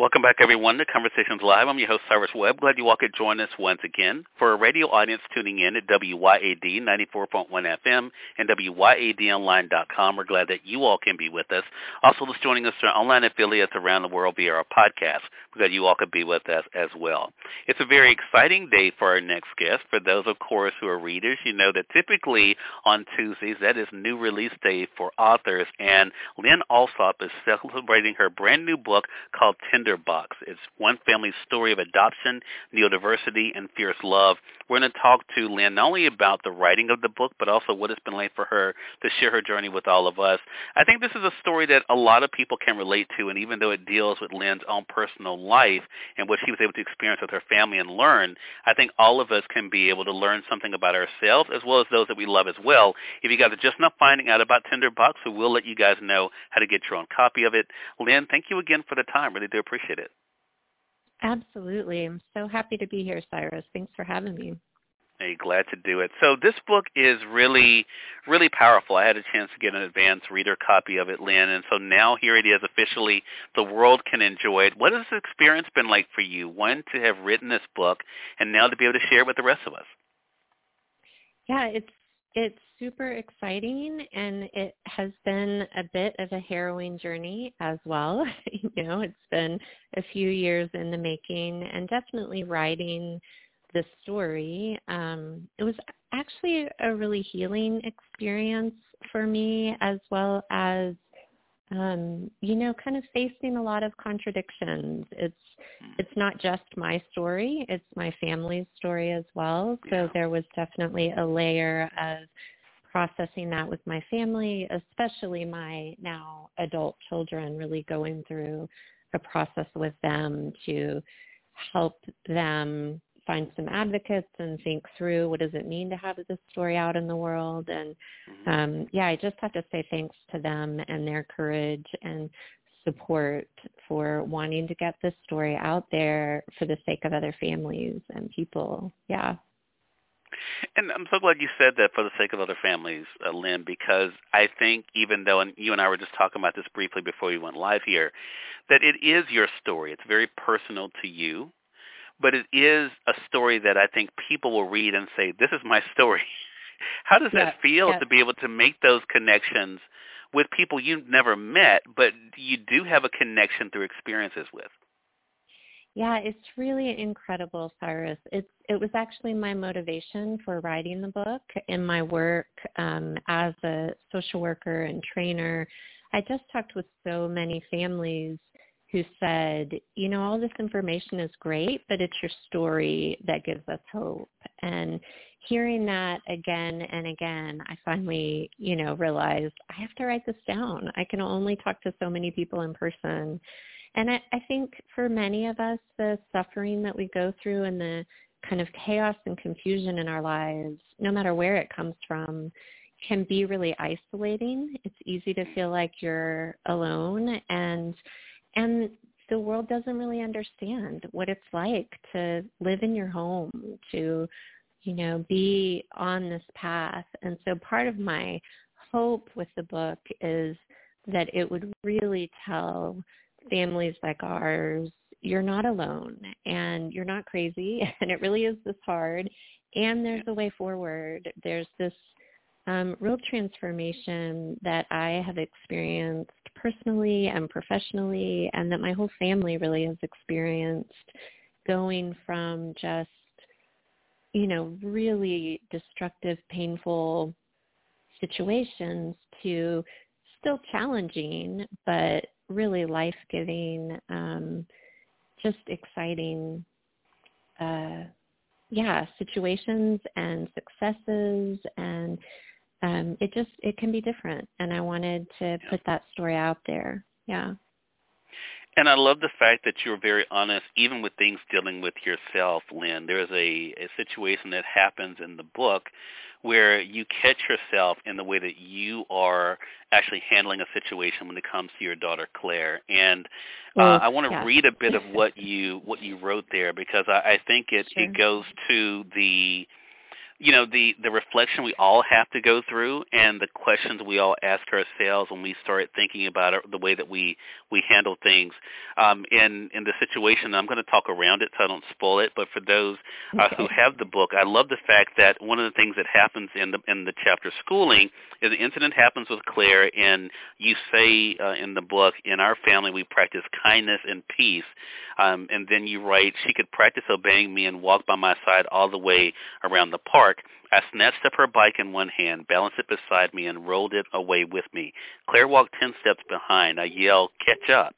Welcome back, everyone, to Conversations Live. I'm your host, Cyrus Webb. Glad you all could join us once again. For a radio audience tuning in at WYAD 94.1 FM and WYADonline.com, we're glad that you all can be with us. Also, those joining us through online affiliates around the world via our podcast. Glad you all could be with us as well. It's a very exciting day for our next guest. For those, of course, who are readers, you know that typically on Tuesdays, that is new release day for authors, and Lynn Alsup is celebrating her brand new book called Tinderbox. It's one family's story of adoption, neurodiversity, and fierce love. We're going to talk to Lynn not only about the writing of the book, but also what it's been like for her to share her journey with all of us. I think this is a story that a lot of people can relate to, and even though it deals with Lynn's own personal life and what she was able to experience with her family and learn, I think all of us can be able to learn something about ourselves as well as those that we love as well. If you guys are just not finding out about Tinderbox, so we'll let you guys know how to get your own copy of it. Lynn, thank you again for the time. Really do appreciate appreciate it. Absolutely. I'm so happy to be here, Cyrus. Thanks for having me. Hey, glad to do it. So this book is really, really powerful. I had a chance to get an advanced reader copy of it, Lynn, and so now here it is officially. The world can enjoy it. What has the experience been like for you? One, to have written this book, and now to be able to share it with the rest of us. Yeah, it's it's super exciting and it has been a bit of a harrowing journey as well. you know, it's been a few years in the making and definitely writing the story. Um, it was actually a really healing experience for me as well as um, you know, kind of facing a lot of contradictions. It's hmm. it's not just my story, it's my family's story as well. So yeah. there was definitely a layer of processing that with my family, especially my now adult children, really going through a process with them to help them find some advocates and think through what does it mean to have this story out in the world and mm-hmm. um yeah i just have to say thanks to them and their courage and support for wanting to get this story out there for the sake of other families and people yeah and I'm so glad you said that for the sake of other families, uh, Lynn, because I think even though, and you and I were just talking about this briefly before we went live here, that it is your story. It's very personal to you but it is a story that I think people will read and say, "This is my story." How does that feel to be able to make those connections with people you've never met, but you do have a connection through experiences with? Yeah, it's really incredible, Cyrus. It's it was actually my motivation for writing the book in my work um, as a social worker and trainer. I just talked with so many families who said, you know, all this information is great, but it's your story that gives us hope. And hearing that again and again, I finally, you know, realized I have to write this down. I can only talk to so many people in person. And I, I think for many of us, the suffering that we go through and the kind of chaos and confusion in our lives, no matter where it comes from, can be really isolating. It's easy to feel like you're alone and and the world doesn't really understand what it's like to live in your home, to, you know, be on this path. And so part of my hope with the book is that it would really tell families like ours, you're not alone and you're not crazy and it really is this hard and there's a way forward. There's this um, real transformation that I have experienced personally and professionally and that my whole family really has experienced going from just, you know, really destructive, painful situations to still challenging, but really life-giving, um, just exciting, uh, yeah, situations and successes and um, it just it can be different, and I wanted to put that story out there. Yeah. And I love the fact that you're very honest, even with things dealing with yourself, Lynn. There's a, a situation that happens in the book where you catch yourself in the way that you are actually handling a situation when it comes to your daughter Claire. And uh, well, I want to yeah. read a bit of what you what you wrote there because I, I think it sure. it goes to the you know the the reflection we all have to go through and the questions we all ask ourselves when we start thinking about it, the way that we we handle things um, in in the situation. I'm going to talk around it so I don't spoil it. But for those uh, okay. who have the book, I love the fact that one of the things that happens in the in the chapter schooling is the incident happens with Claire, and you say uh, in the book, in our family we practice kindness and peace, um, and then you write she could practice obeying me and walk by my side all the way around the park park, I snatched up her bike in one hand, balanced it beside me, and rolled it away with me. Claire walked ten steps behind. I yelled, catch up.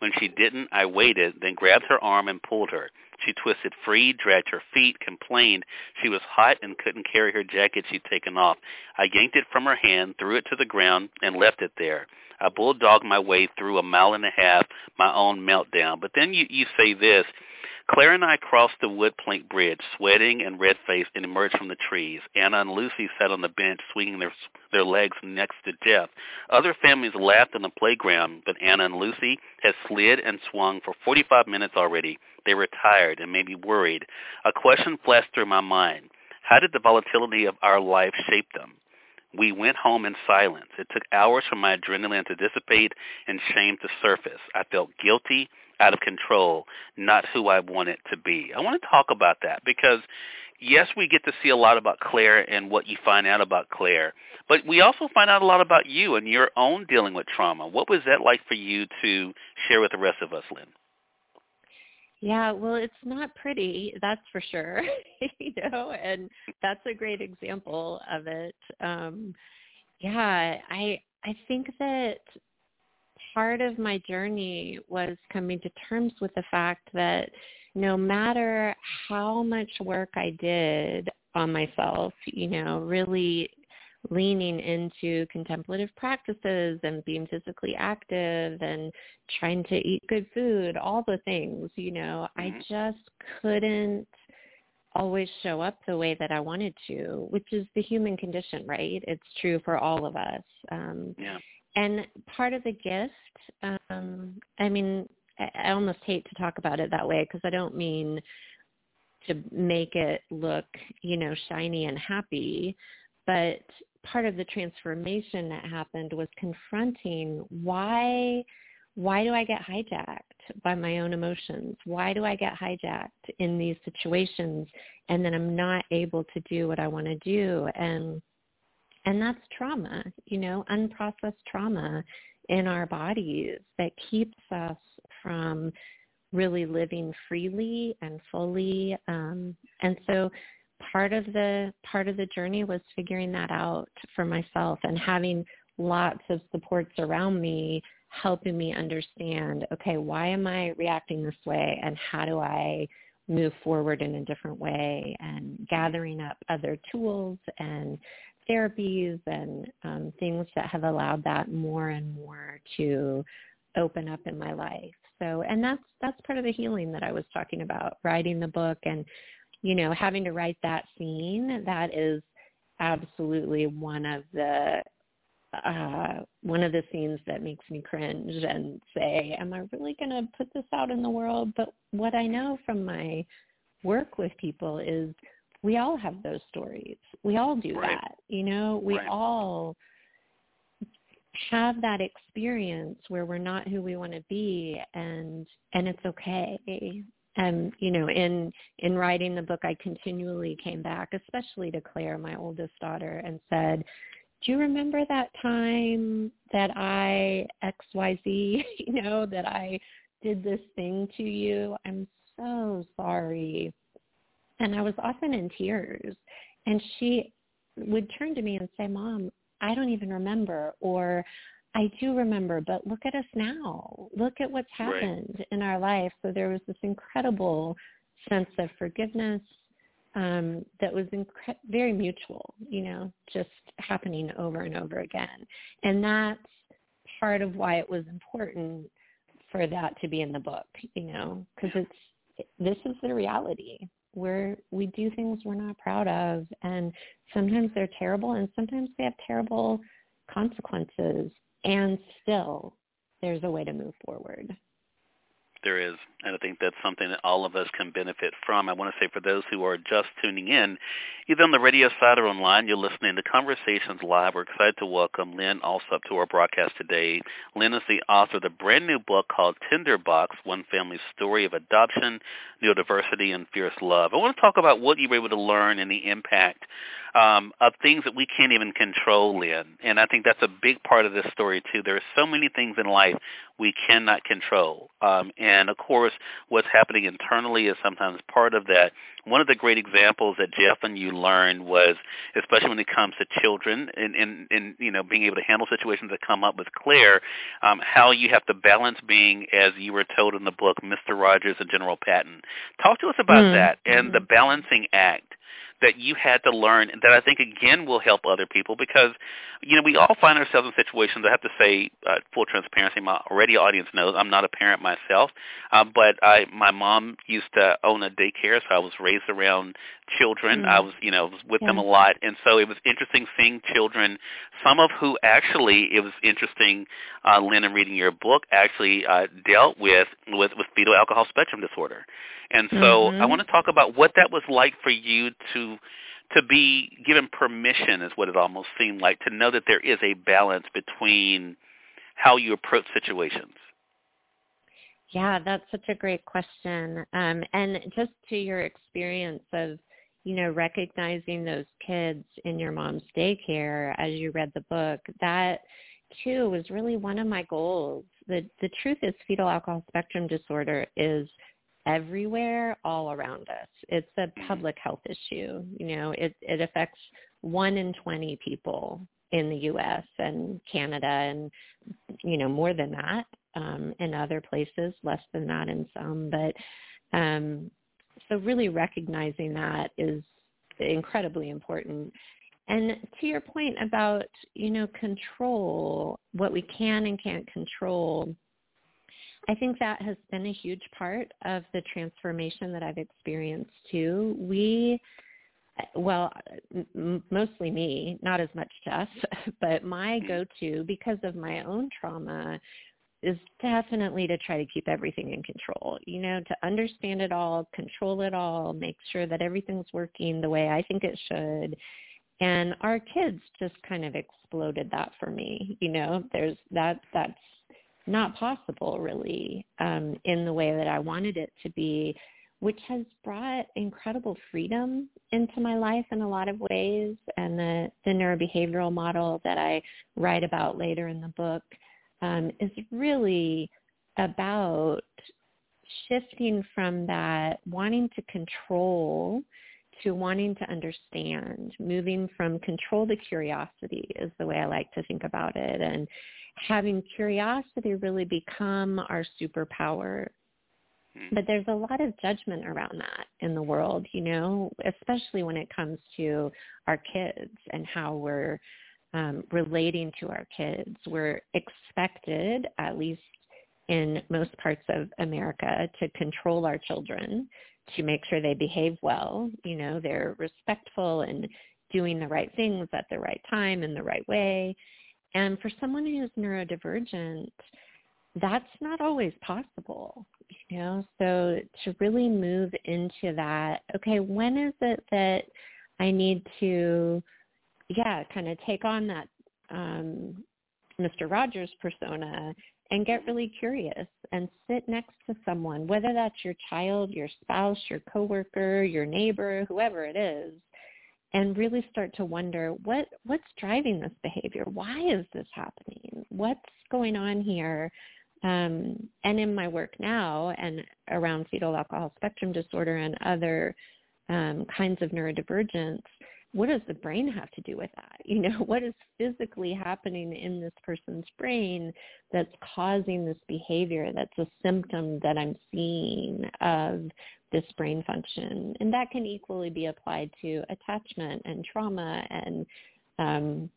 When she didn't, I waited, then grabbed her arm and pulled her. She twisted free, dragged her feet, complained she was hot and couldn't carry her jacket she'd taken off. I yanked it from her hand, threw it to the ground, and left it there. I bulldogged my way through a mile and a half, my own meltdown. But then you, you say this, Claire and I crossed the wood plank bridge, sweating and red-faced, and emerged from the trees. Anna and Lucy sat on the bench, swinging their their legs next to death. Other families laughed on the playground, but Anna and Lucy had slid and swung for 45 minutes already. They were tired and maybe worried. A question flashed through my mind. How did the volatility of our life shape them? We went home in silence. It took hours for my adrenaline to dissipate and shame to surface. I felt guilty out of control, not who I want it to be. I want to talk about that because yes, we get to see a lot about Claire and what you find out about Claire, but we also find out a lot about you and your own dealing with trauma. What was that like for you to share with the rest of us, Lynn? Yeah, well, it's not pretty, that's for sure. you know, and that's a great example of it. Um, yeah, I I think that part of my journey was coming to terms with the fact that no matter how much work I did on myself, you know, really leaning into contemplative practices and being physically active and trying to eat good food, all the things, you know, mm-hmm. I just couldn't always show up the way that I wanted to, which is the human condition, right? It's true for all of us. Um, yeah and part of the gift um i mean i almost hate to talk about it that way because i don't mean to make it look you know shiny and happy but part of the transformation that happened was confronting why why do i get hijacked by my own emotions why do i get hijacked in these situations and then i'm not able to do what i want to do and and that's trauma, you know, unprocessed trauma in our bodies that keeps us from really living freely and fully. Um, and so part of the part of the journey was figuring that out for myself and having lots of supports around me helping me understand okay why am i reacting this way and how do i move forward in a different way and gathering up other tools and therapies and um, things that have allowed that more and more to open up in my life. So, and that's that's part of the healing that I was talking about, writing the book and you know having to write that scene. That is absolutely one of the uh, one of the scenes that makes me cringe and say, am I really going to put this out in the world? But what I know from my work with people is we all have those stories. We all do right. that. You know, we right. all have that experience where we're not who we want to be and and it's okay. And you know, in in writing the book I continually came back, especially to Claire, my oldest daughter, and said, Do you remember that time that I XYZ, you know, that I did this thing to you? I'm so sorry and I was often in tears. And she would turn to me and say, Mom, I don't even remember or I do remember, but look at us now. Look at what's happened right. in our life. So there was this incredible sense of forgiveness um, that was incre- very mutual, you know, just happening over and over again. And that's part of why it was important for that to be in the book, you know, because it's this is the reality we're we do things we're not proud of and sometimes they're terrible and sometimes they have terrible consequences and still there's a way to move forward there is. And I think that's something that all of us can benefit from. I want to say for those who are just tuning in, either on the radio side or online, you're listening to Conversations Live. We're excited to welcome Lynn Alsup to our broadcast today. Lynn is the author of the brand new book called Tinderbox, One Family's Story of Adoption, Neurodiversity, and Fierce Love. I want to talk about what you were able to learn and the impact um, of things that we can't even control, in. And I think that's a big part of this story, too. There are so many things in life we cannot control. Um, and, of course, what's happening internally is sometimes part of that. One of the great examples that Jeff and you learned was, especially when it comes to children and, and, and you know, being able to handle situations that come up with Claire, um, how you have to balance being, as you were told in the book, Mr. Rogers and General Patton. Talk to us about mm-hmm. that and the balancing act that you had to learn that I think again will help other people because you know we all find ourselves in situations. I have to say, uh, full transparency, my radio audience knows I'm not a parent myself, uh, but I my mom used to own a daycare, so I was raised around children. Mm-hmm. I was you know was with yeah. them a lot, and so it was interesting seeing children. Some of who actually it was interesting, uh, Lynn, in reading your book, actually uh, dealt with with with fetal alcohol spectrum disorder. And so mm-hmm. I want to talk about what that was like for you to to be given permission is what it almost seemed like to know that there is a balance between how you approach situations. Yeah, that's such a great question. Um, and just to your experience of, you know, recognizing those kids in your mom's daycare as you read the book, that too was really one of my goals. The the truth is fetal alcohol spectrum disorder is everywhere all around us. It's a mm-hmm. public health issue. You know, it, it affects one in 20 people in the U.S. and Canada and, you know, more than that um, in other places, less than that in some. But um, so really recognizing that is incredibly important. And to your point about, you know, control, what we can and can't control, I think that has been a huge part of the transformation that I've experienced too. We, well, m- mostly me, not as much Jeff, but my go-to because of my own trauma is definitely to try to keep everything in control. You know, to understand it all, control it all, make sure that everything's working the way I think it should. And our kids just kind of exploded that for me. You know, there's that that's not possible really um, in the way that I wanted it to be, which has brought incredible freedom into my life in a lot of ways. And the, the neurobehavioral model that I write about later in the book um, is really about shifting from that wanting to control to wanting to understand, moving from control to curiosity is the way I like to think about it. And having curiosity really become our superpower. Hmm. But there's a lot of judgment around that in the world, you know, especially when it comes to our kids and how we're um, relating to our kids. We're expected, at least in most parts of America, to control our children, to make sure they behave well. You know, they're respectful and doing the right things at the right time in the right way. And for someone who's neurodivergent, that's not always possible, you know? So to really move into that, okay, when is it that I need to, yeah, kind of take on that um, Mr. Rogers persona and get really curious and sit next to someone, whether that's your child, your spouse, your coworker, your neighbor, whoever it is, and really start to wonder what what's driving this behavior? Why is this happening? What's going on here? Um, and in my work now and around fetal alcohol spectrum disorder and other um, kinds of neurodivergence what does the brain have to do with that? You know, what is physically happening in this person's brain that's causing this behavior that's a symptom that I'm seeing of this brain function? And that can equally be applied to attachment and trauma and, um,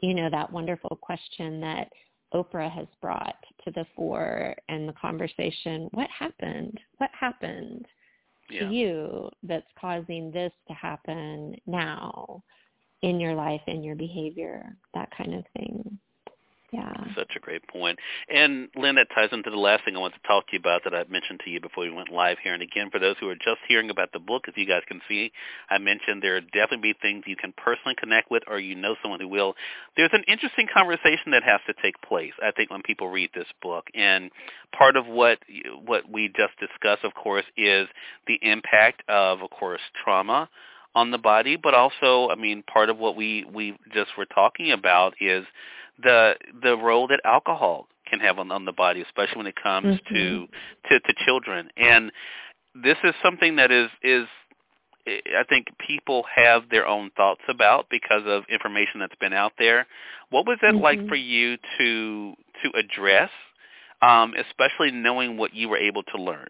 you know, that wonderful question that Oprah has brought to the fore and the conversation, what happened? What happened? To you that's causing this to happen now in your life, in your behavior, that kind of thing. Yeah. Such a great point. And Lynn, that ties into the last thing I want to talk to you about that I mentioned to you before we went live here. And again, for those who are just hearing about the book, as you guys can see, I mentioned there are definitely be things you can personally connect with or you know someone who will. There's an interesting conversation that has to take place, I think, when people read this book. And part of what what we just discussed, of course, is the impact of, of course, trauma on the body, but also, I mean, part of what we we just were talking about is the the role that alcohol can have on, on the body, especially when it comes mm-hmm. to, to to children. And this is something that is is I think people have their own thoughts about because of information that's been out there. What was it mm-hmm. like for you to to address, um, especially knowing what you were able to learn?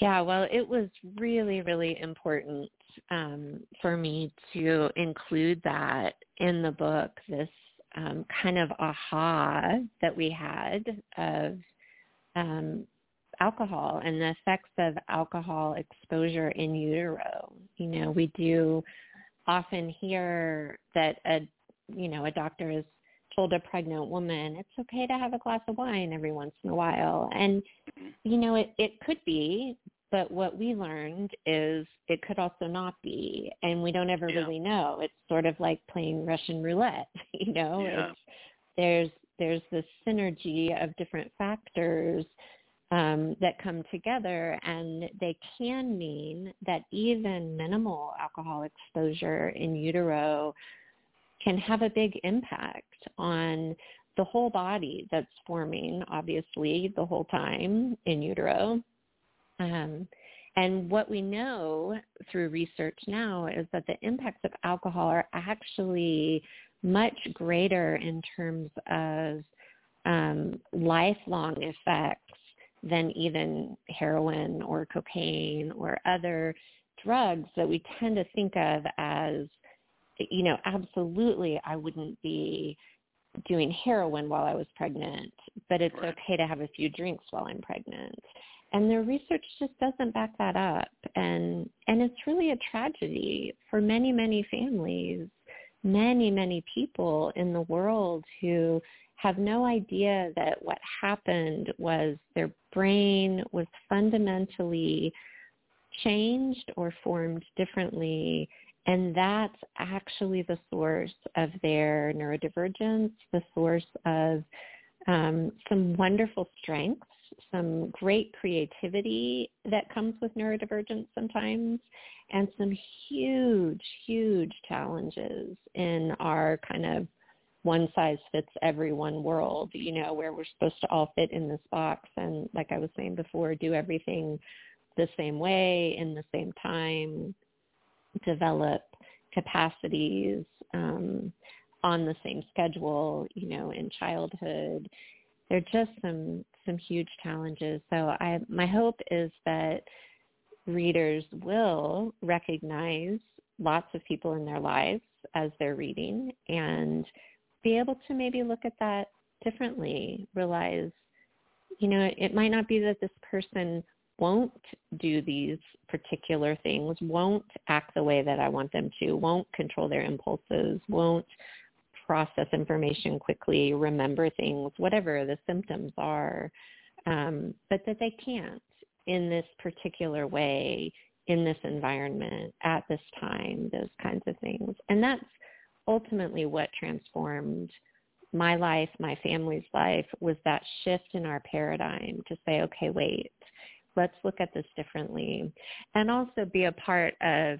Yeah, well, it was really, really important um, for me to include that in the book, this um, kind of aha that we had of um, alcohol and the effects of alcohol exposure in utero. You know, we do often hear that a you know a doctor has told a pregnant woman it's okay to have a glass of wine every once in a while and you know it it could be but what we learned is it could also not be, and we don't ever yeah. really know. It's sort of like playing Russian roulette, you know. Yeah. It's, there's there's this synergy of different factors um, that come together, and they can mean that even minimal alcohol exposure in utero can have a big impact on the whole body that's forming, obviously, the whole time in utero. Um, and what we know through research now is that the impacts of alcohol are actually much greater in terms of um, lifelong effects than even heroin or cocaine or other drugs that we tend to think of as, you know, absolutely I wouldn't be doing heroin while I was pregnant, but it's right. okay to have a few drinks while I'm pregnant and the research just doesn't back that up and and it's really a tragedy for many many families many many people in the world who have no idea that what happened was their brain was fundamentally changed or formed differently and that's actually the source of their neurodivergence the source of um, some wonderful strengths some great creativity that comes with neurodivergence sometimes and some huge, huge challenges in our kind of one size fits everyone world, you know, where we're supposed to all fit in this box. And like I was saying before, do everything the same way in the same time, develop capacities um, on the same schedule, you know, in childhood. There are just some some huge challenges. So I, my hope is that readers will recognize lots of people in their lives as they're reading and be able to maybe look at that differently, realize, you know, it might not be that this person won't do these particular things, won't act the way that I want them to, won't control their impulses, won't process information quickly, remember things, whatever the symptoms are, um, but that they can't in this particular way, in this environment, at this time, those kinds of things. And that's ultimately what transformed my life, my family's life, was that shift in our paradigm to say, okay, wait, let's look at this differently. And also be a part of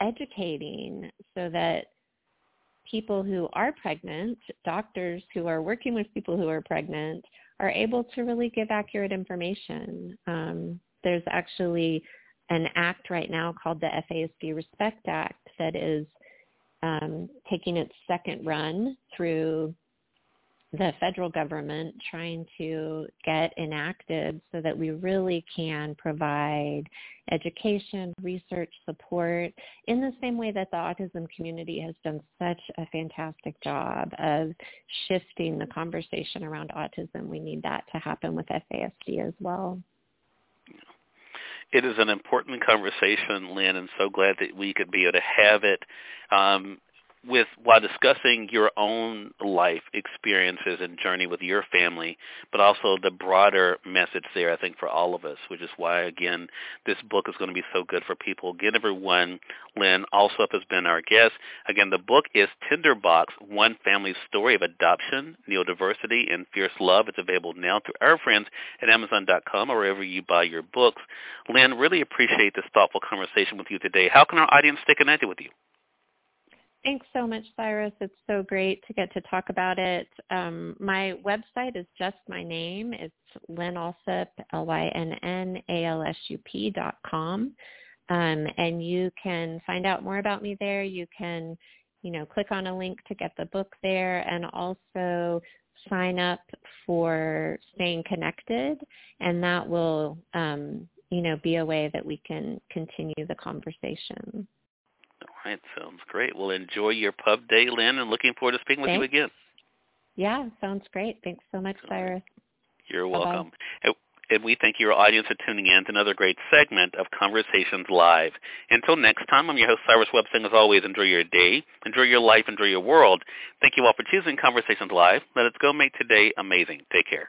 educating so that people who are pregnant, doctors who are working with people who are pregnant, are able to really give accurate information. Um, there's actually an act right now called the FASD Respect Act that is um, taking its second run through the federal government trying to get enacted so that we really can provide education, research support in the same way that the autism community has done such a fantastic job of shifting the conversation around autism. We need that to happen with FASD as well. it is an important conversation, Lynn, and so glad that we could be able to have it. Um, with while discussing your own life experiences and journey with your family, but also the broader message there, I think, for all of us, which is why, again, this book is going to be so good for people. Again, everyone, Lynn Alsup has been our guest. Again, the book is Tinderbox, One Family's Story of Adoption, Neurodiversity, and Fierce Love. It's available now through our friends at Amazon.com or wherever you buy your books. Lynn, really appreciate this thoughtful conversation with you today. How can our audience stay connected with you? Thanks so much, Cyrus. It's so great to get to talk about it. Um, my website is just my name. It's Lynn Alsup, L-Y-N-N-A-L-S-U-P dot com. Um, and you can find out more about me there. You can, you know, click on a link to get the book there and also sign up for staying connected and that will, um, you know, be a way that we can continue the conversation. All right, sounds great. Well, enjoy your pub day, Lynn, and looking forward to speaking with you again. Yeah, sounds great. Thanks so much, Cyrus. You're Bye-bye. welcome. And- And we thank your audience for tuning in to another great segment of Conversations Live. Until next time, I'm your host, Cyrus Websing. As always, enjoy your day, enjoy your life, enjoy your world. Thank you all for choosing Conversations Live. Let us go make today amazing. Take care.